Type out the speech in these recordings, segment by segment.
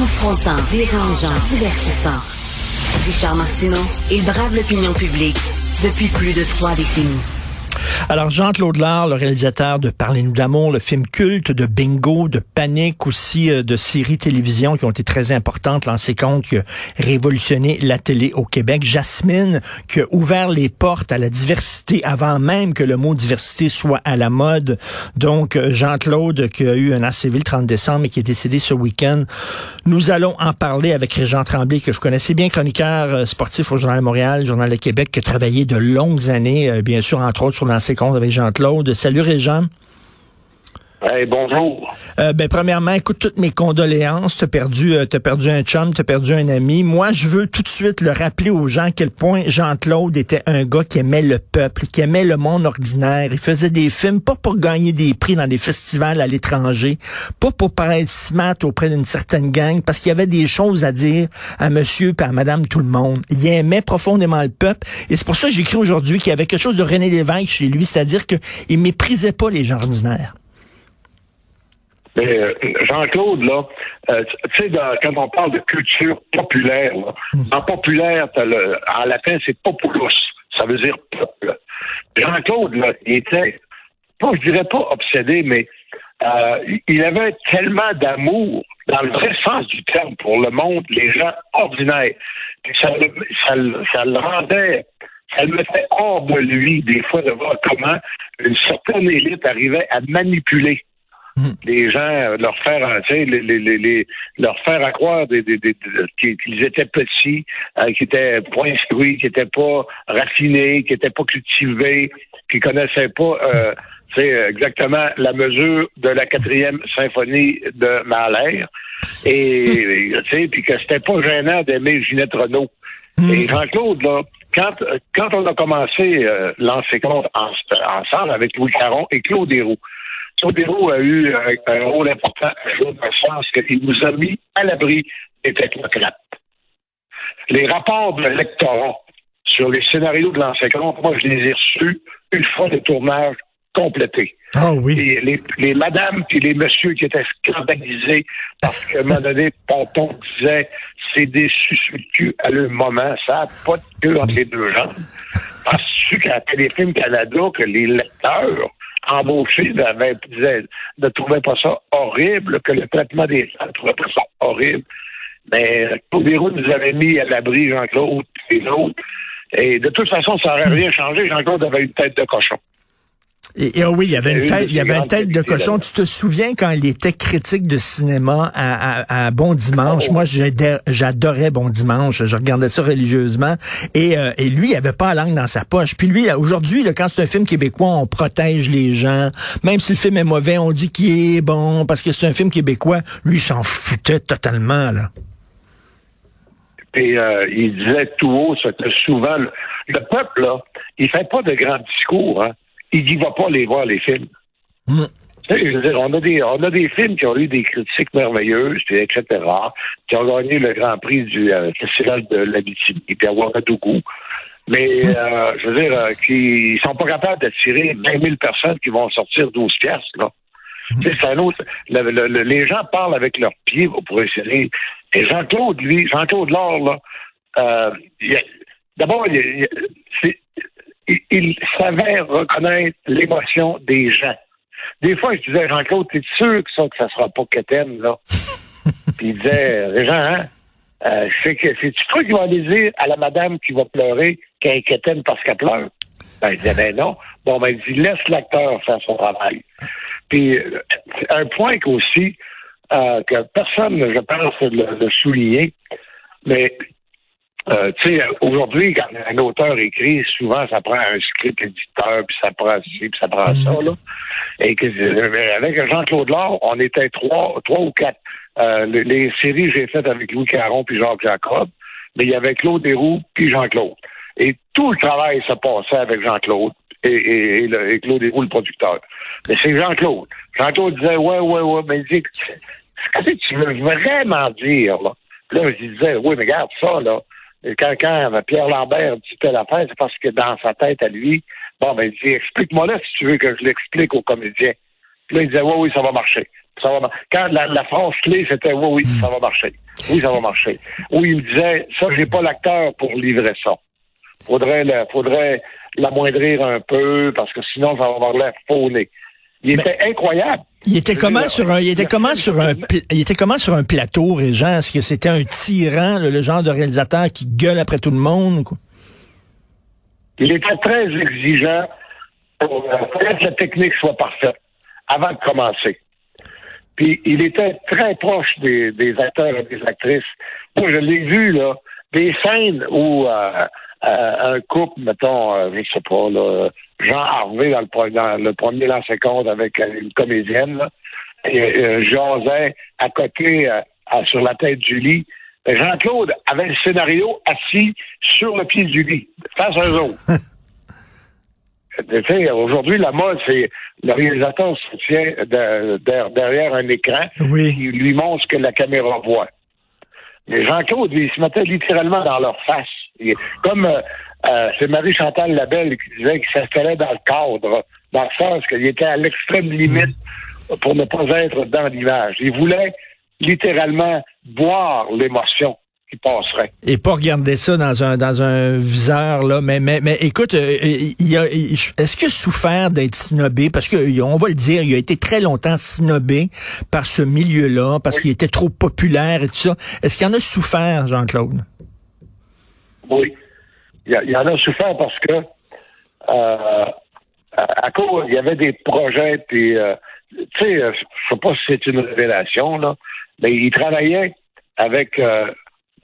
Confrontant, dérangeant, divertissant. Richard Martineau, il brave l'opinion publique depuis plus de trois décennies. Alors, Jean-Claude Lard, le réalisateur de Parlez-nous d'amour, le film culte de Bingo, de Panique, aussi euh, de séries télévision qui ont été très importantes, lancé compte, qui a révolutionné la télé au Québec. Jasmine, qui a ouvert les portes à la diversité avant même que le mot diversité soit à la mode. Donc, euh, Jean-Claude, qui a eu un ACV le 30 décembre et qui est décédé ce week-end. Nous allons en parler avec Régent Tremblay, que vous connaissez bien, chroniqueur euh, sportif au Journal de Montréal, Journal de Québec, qui a travaillé de longues années, bien sûr, entre autres, sur l'ancien compte avec Jean-Claude. Salut Régent. Hey, bonjour. Euh, ben, premièrement, écoute toutes mes condoléances. T'as perdu, euh, as perdu un chum, t'as perdu un ami. Moi, je veux tout de suite le rappeler aux gens à quel point Jean-Claude était un gars qui aimait le peuple, qui aimait le monde ordinaire. Il faisait des films pas pour gagner des prix dans des festivals à l'étranger, pas pour paraître smart auprès d'une certaine gang, parce qu'il y avait des choses à dire à monsieur et à madame tout le monde. Il aimait profondément le peuple. Et c'est pour ça que j'écris aujourd'hui qu'il y avait quelque chose de René Lévesque chez lui, c'est-à-dire qu'il méprisait pas les gens ordinaires. Mais euh, Jean-Claude, là, euh, tu sais, quand on parle de culture populaire, hmm. en populaire, le, en latin, c'est populus. Ça veut dire peuple. Jean-Claude, là, il était, pas, je dirais pas obsédé, mais euh, il avait tellement d'amour, dans le vrai sens du terme, pour le monde, les gens ordinaires. ça, le, ça, ça le rendait ça le mettait hors de lui, des fois, de voir comment une certaine élite arrivait à manipuler Hmm. les gens, euh, leur faire, euh, tu sais, les, les, les, leur faire à croire des, des, des, qu'ils étaient petits, euh, qu'ils étaient pas instruits, qu'ils étaient pas raffinés, qu'ils étaient pas cultivés, qu'ils connaissaient pas, euh, tu sais, exactement la mesure de la quatrième symphonie de Mahler. Et, tu sais, puis que c'était pas gênant d'aimer Ginette Renault. Hmm. Et Jean-Claude, là, quand, quand on a commencé euh, compte ensemble avec Louis Caron et Claude Héroux, Claude a eu un, rôle important à jouer dans le sens qu'il nous a mis à l'abri des technocrates. Les rapports de lectorat sur les scénarios de l'ancien moi, je les ai reçus une fois le tournage complété. Ah oui. Et les, les madames et les messieurs qui étaient scandalisés parce qu'à un moment donné, Ponton disait c'est des suspectus à le moment, ça n'a pas de queue entre les deux jambes. Parce qu'à Téléfilm Canada, que les lecteurs embauchés ne trouvaient pas ça horrible, que le traitement des gens ne trouvait pas ça horrible. Mais Claude nous avait mis à l'abri, Jean-Claude et l'autre. Et de toute façon, ça n'aurait rien changé. Jean-Claude avait une tête de cochon. Et, oui, il y avait une tête, il y avait une tête de cochon. Tu te souviens quand il était critique de cinéma à, Bon Dimanche? Oh. Moi, j'adorais Bon Dimanche. Je regardais ça religieusement. Et, euh, et lui, il avait pas la langue dans sa poche. Puis lui, aujourd'hui, quand c'est un film québécois, on protège les gens. Même si le film est mauvais, on dit qu'il est bon parce que c'est un film québécois. Lui, il s'en foutait totalement, là. Et euh, il disait tout haut ce que souvent le, le peuple là, il fait pas de grands discours. Hein il n'y va pas les voir, les films. Mm. Je veux dire, on a, des, on a des films qui ont eu des critiques merveilleuses, etc., qui ont gagné le Grand Prix du euh, Festival de l'Abitibi, puis à Ouagadougou. Mais, mm. euh, je veux dire, euh, qui sont pas capables d'attirer 20 000 personnes qui vont sortir 12 piastres, là. Mm. C'est un autre. les gens parlent avec leurs pieds pour essayer. Et Jean-Claude, lui, Jean-Claude Laure, là, euh, d'abord, c'est il, savait reconnaître l'émotion des gens. Des fois, je disais, Jean-Claude, t'es sûr que ça, que ça sera pas Quétaine, là? Puis il disait, les gens, hein? Euh, c'est que c'est-tu toi qui vas aller dire à la madame qui va pleurer qu'elle est Quétaine parce qu'elle pleure? Ben, il disait, ben non. Bon, ben, il dit, laisse l'acteur faire son travail. Puis, euh, un point aussi, euh, que personne, je pense, le, le souligner, mais euh, tu sais, aujourd'hui, quand un auteur écrit, souvent, ça prend un script éditeur, puis ça prend ci, puis ça prend ça, là. Et que, avec Jean-Claude Laure, on était trois, trois ou quatre. Euh, les, séries j'ai faites avec Louis Caron puis Jacques Jacob, mais il y avait Claude Desroux puis Jean-Claude. Et tout le travail se passait avec Jean-Claude et, et, et, Claude Desroux, le producteur. Mais c'est Jean-Claude. Jean-Claude disait, ouais, ouais, ouais, mais dis, qu'est-ce que tu veux vraiment dire, là? là, je disais, oui, mais regarde ça, là. Quand, Pierre Lambert dit telle affaire, c'est parce que dans sa tête à lui, bon, ben, il dit, explique-moi là si tu veux que je l'explique aux comédiens. Puis là, il disait, oui, oui, ça va marcher. ça va Quand la, la phrase clé, c'était oui, oui, ça va marcher. Oui, ça va marcher. Oui, il me disait, ça, j'ai pas l'acteur pour livrer ça. Faudrait, le, faudrait l'amoindrir un peu parce que sinon, ça va avoir l'air fauné. Il était incroyable. Il était comment sur un, il était comment sur un, il était comment sur un plateau, Régent? Est-ce que c'était un tyran, le, genre de réalisateur qui gueule après tout le monde? Quoi? Il était très exigeant pour euh, que la technique soit parfaite avant de commencer. Puis il était très proche des, des acteurs et des actrices. Moi, je l'ai vu, là, des scènes où euh, euh, un couple, mettons, euh, je sais pas, là, Jean Harvey dans le, dans le premier lancé compte avec une comédienne, là, et euh, à côté sur la tête du lit. Jean-Claude avait le scénario assis sur le pied du lit, face à eux autres. Aujourd'hui, la mode, c'est le réalisateur se tient derrière un écran qui lui montre ce que la caméra voit. Mais Jean-Claude, il se mettait littéralement dans leur face. Comme euh, euh, c'est Marie-Chantal Labelle qui disait qu'il s'installait dans le cadre, dans le sens qu'il était à l'extrême limite pour ne pas être dans l'image. Il voulait littéralement boire l'émotion qui passerait. Et pas regarder ça dans un dans un viseur là, mais mais mais écoute, euh, il a est-ce qu'il a souffert d'être snobé? Parce que on va le dire, il a été très longtemps snobé par ce milieu-là parce qu'il était trop populaire et tout ça. Est-ce qu'il en a souffert, Jean-Claude? Oui, il, en a souffert parce que euh, à cause il y avait des projets puis euh, tu sais, je sais pas si c'est une révélation là, mais il travaillait avec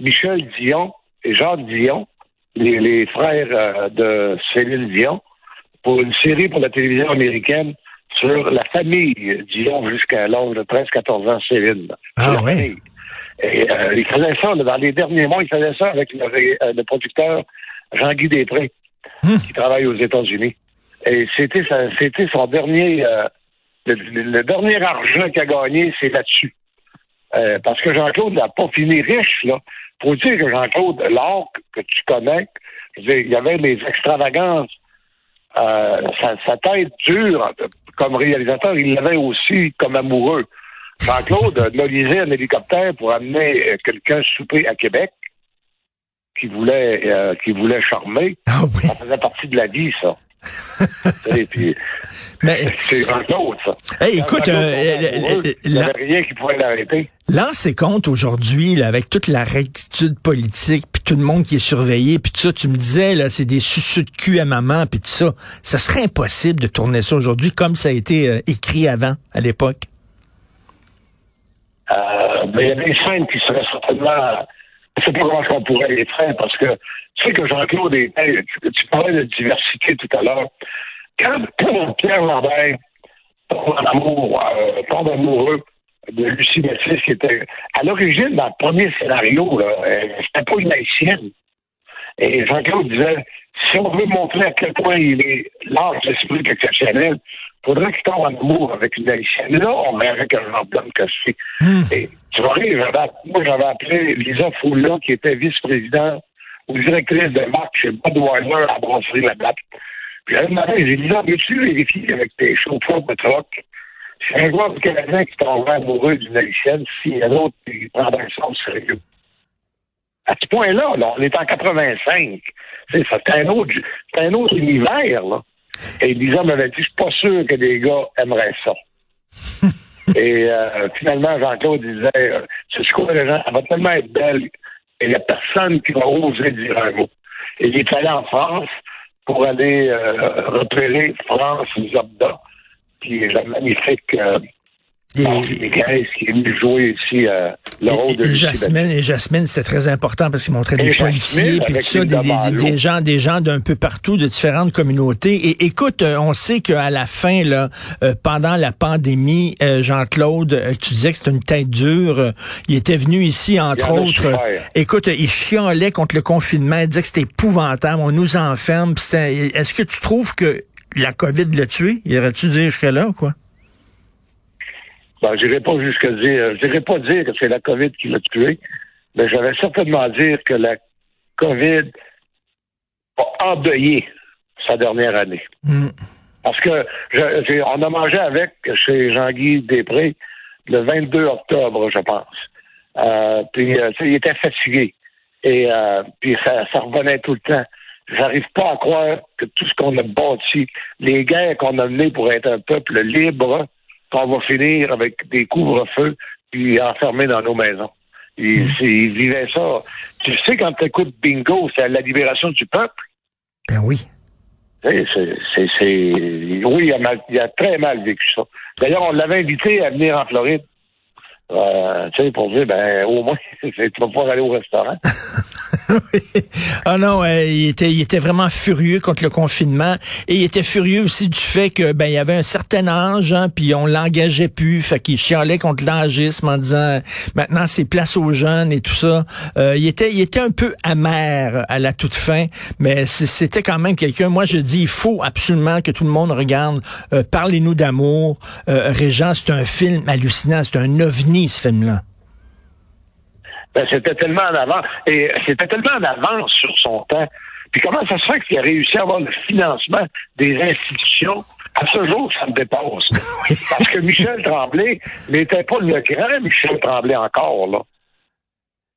Michel Dion et Jacques Dion, les, frères euh, de Céline Dion, pour une série pour la télévision américaine sur la famille Dion jusqu'à l'âge de 13-14 ans, Céline. Ah oui? Et euh, il faisait ça, dans les derniers mois, il faisait ça avec le, euh, producteur Jean-Guy Després, hmm. qui travaille aux États-Unis. Et c'était c'était son dernier le, dernier argent qu'il a gagné, c'est là-dessus. parce que Jean-Claude n'a pas fini riche, là faut dire que Jean-Claude, l'art que tu connais, il y avait des extravagances. Euh, sa, tête dure comme réalisateur, il l'avait aussi comme amoureux. Jean-Claude lisé un hélicoptère pour amener euh, quelqu'un souper à Québec qui voulait euh, qui voulait charmer. Ah ça faisait partie de la vie, ça. Et puis, mais c'est Jean-Claude, ça. écoute, il n'y avait rien qui pouvait l'arrêter. Là, c'est compte aujourd'hui, avec toute la rectitude politique, puis tout le monde qui est surveillé, puis tout ça, tu me disais, là, c'est des suceux de cul à maman, puis tout ça. Ça serait impossible de tourner ça aujourd'hui comme ça a été euh, écrit avant, à l'époque. Euh, ben, il y a des scènes qui seraient certainement... Je sais pas comment on pourrait les faire, parce que tu sais que Jean-Claude Tu, parlais de diversité tout à l'heure. Quand, Pierre Lambert tombe amour, euh, amoureux de Lucie Baptiste, qui était à l'origine, dans le premier scénario, c'était pas une haïtienne. Et Jean-Claude disait, si on veut montrer à quel point il est large d'esprit exceptionnel, il faudrait qu'il tombe en amour avec une haïtienne. Là, on verrait que genre d'homme que c'est. Hmm. Et tu vois, moi, j'avais appelé Lisa Foula, qui était vice-présidente ou directrice de marque chez Budweiser à Brasserie La Date. Puis, elle m'a dit, j'ai dit, veux-tu vérifier avec tes chauffeurs de troc c'est un joueur Canadien qui tombe amoureux d'une haïtienne, s'il y a d'autres qui prendrait ça au sérieux? À ce point-là, on est en 85. C'est un autre, c'est un autre univers, là. Et Lisa m'avait dit, je suis pas sûr que des gars aimeraient ça. Et euh, finalement, Jean-Claude disait, euh, c'est quoi les gens, elle va tellement être belle, et il n'y a personne qui va oser dire un mot. Et il est allé en France pour aller euh, repérer France Zabda, qui est la magnifique euh, et, qui est venu jouer ici euh, le rôle de Jasmine, et Jasmine, c'était très important parce qu'il montrait des policiers, puis tout ça, des, des, gens, des gens d'un peu partout, de différentes communautés. Et écoute, euh, on sait qu'à la fin, là, pendant la pandémie, Jean-Claude, tu disais que c'était une tête dure. il était venu ici, entre autres. écoute, il chialait contre le confinement. Il disait que c'était épouvantable. On nous enferme. Est-ce que tu trouves que la COVID l'a tué? Y aurait-tu dire jusqu'à là ou quoi? Ben, j'irai pas jusqu'à dire, j'irai pas dire que c'est la COVID qui l'a tué, mais j'allais certainement dire que la COVID a endeuillé sa dernière année. Hmm. Parce que on a mangé avec chez Jean-Guy Després le 22 octobre, je pense. Euh, puis, euh, il était fatigué. Et euh, puis, ça, ça revenait tout le temps. J'arrive pas à croire que tout ce qu'on a bâti, les guerres qu'on a menées pour être un peuple libre, qu'on va finir avec des couvre-feux puis enfermés dans nos maisons. Ils, hmm. vivaient ça. Tu sais, quand tu écoutes Bingo, c'est la libération du peuple. Ben oui. C'est, c'est, oui, il a, il a très mal vécu ça. D'ailleurs, on l'avait invité à venir en Floride. Euh, tu sais, pour dire, ben, au moins, tu vas pouvoir aller au restaurant. Ah non, il était, il était vraiment furieux contre le confinement et il était furieux aussi du fait que ben il y avait un certain âge, hein, puis on l'engageait plus, fait qu'il chialait contre l'âgisme en disant maintenant c'est place aux jeunes et tout ça. Euh, il était, il était un peu amer à la toute fin, mais c'était quand même quelqu'un. Moi je dis il faut absolument que tout le monde regarde. Euh, Parlez-nous d'amour. Euh, Régent, c'est un film hallucinant, c'est un ovni ce film-là. Ben, c'était tellement en avant. Et c'était tellement en avance sur son temps. Puis comment ça se fait qu'il a réussi à avoir le financement des institutions? À ce jour, ça me dépasse. Parce que Michel Tremblay n'était pas le grand Michel Tremblay encore, là.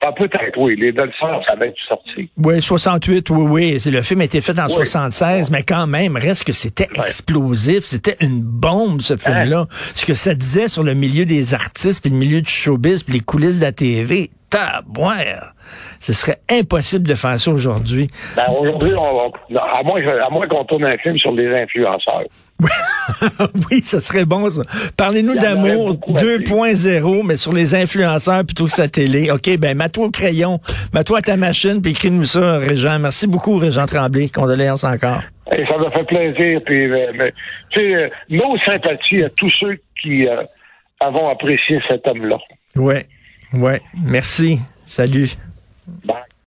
Ah, peut-être, oui. Les Dolphins, ça va être sorti. Oui, 68, oui, oui. Le film a été fait en 76, mais quand même, reste que c'était explosif. C'était une bombe, ce film-là. Ce que ça disait sur le milieu des artistes, puis le milieu du showbiz, puis les coulisses de la TV tabouère. Ce serait impossible de faire ça aujourd'hui. Ben, aujourd'hui, à moins, à moins qu'on tourne un film sur les influenceurs. oui, ça serait bon, ça. Parlez-nous d'amour 2.0, mais sur les influenceurs plutôt que sa télé. OK, ben, mets-toi au crayon, mets-toi à ta machine, puis écris-nous ça, Régent. Merci beaucoup, Régent Tremblay. Condoléances encore. ça me fait plaisir. Puis, euh, euh, nos sympathies à tous ceux qui euh, avons apprécié cet homme-là. Ouais. Ouais, merci. Salut.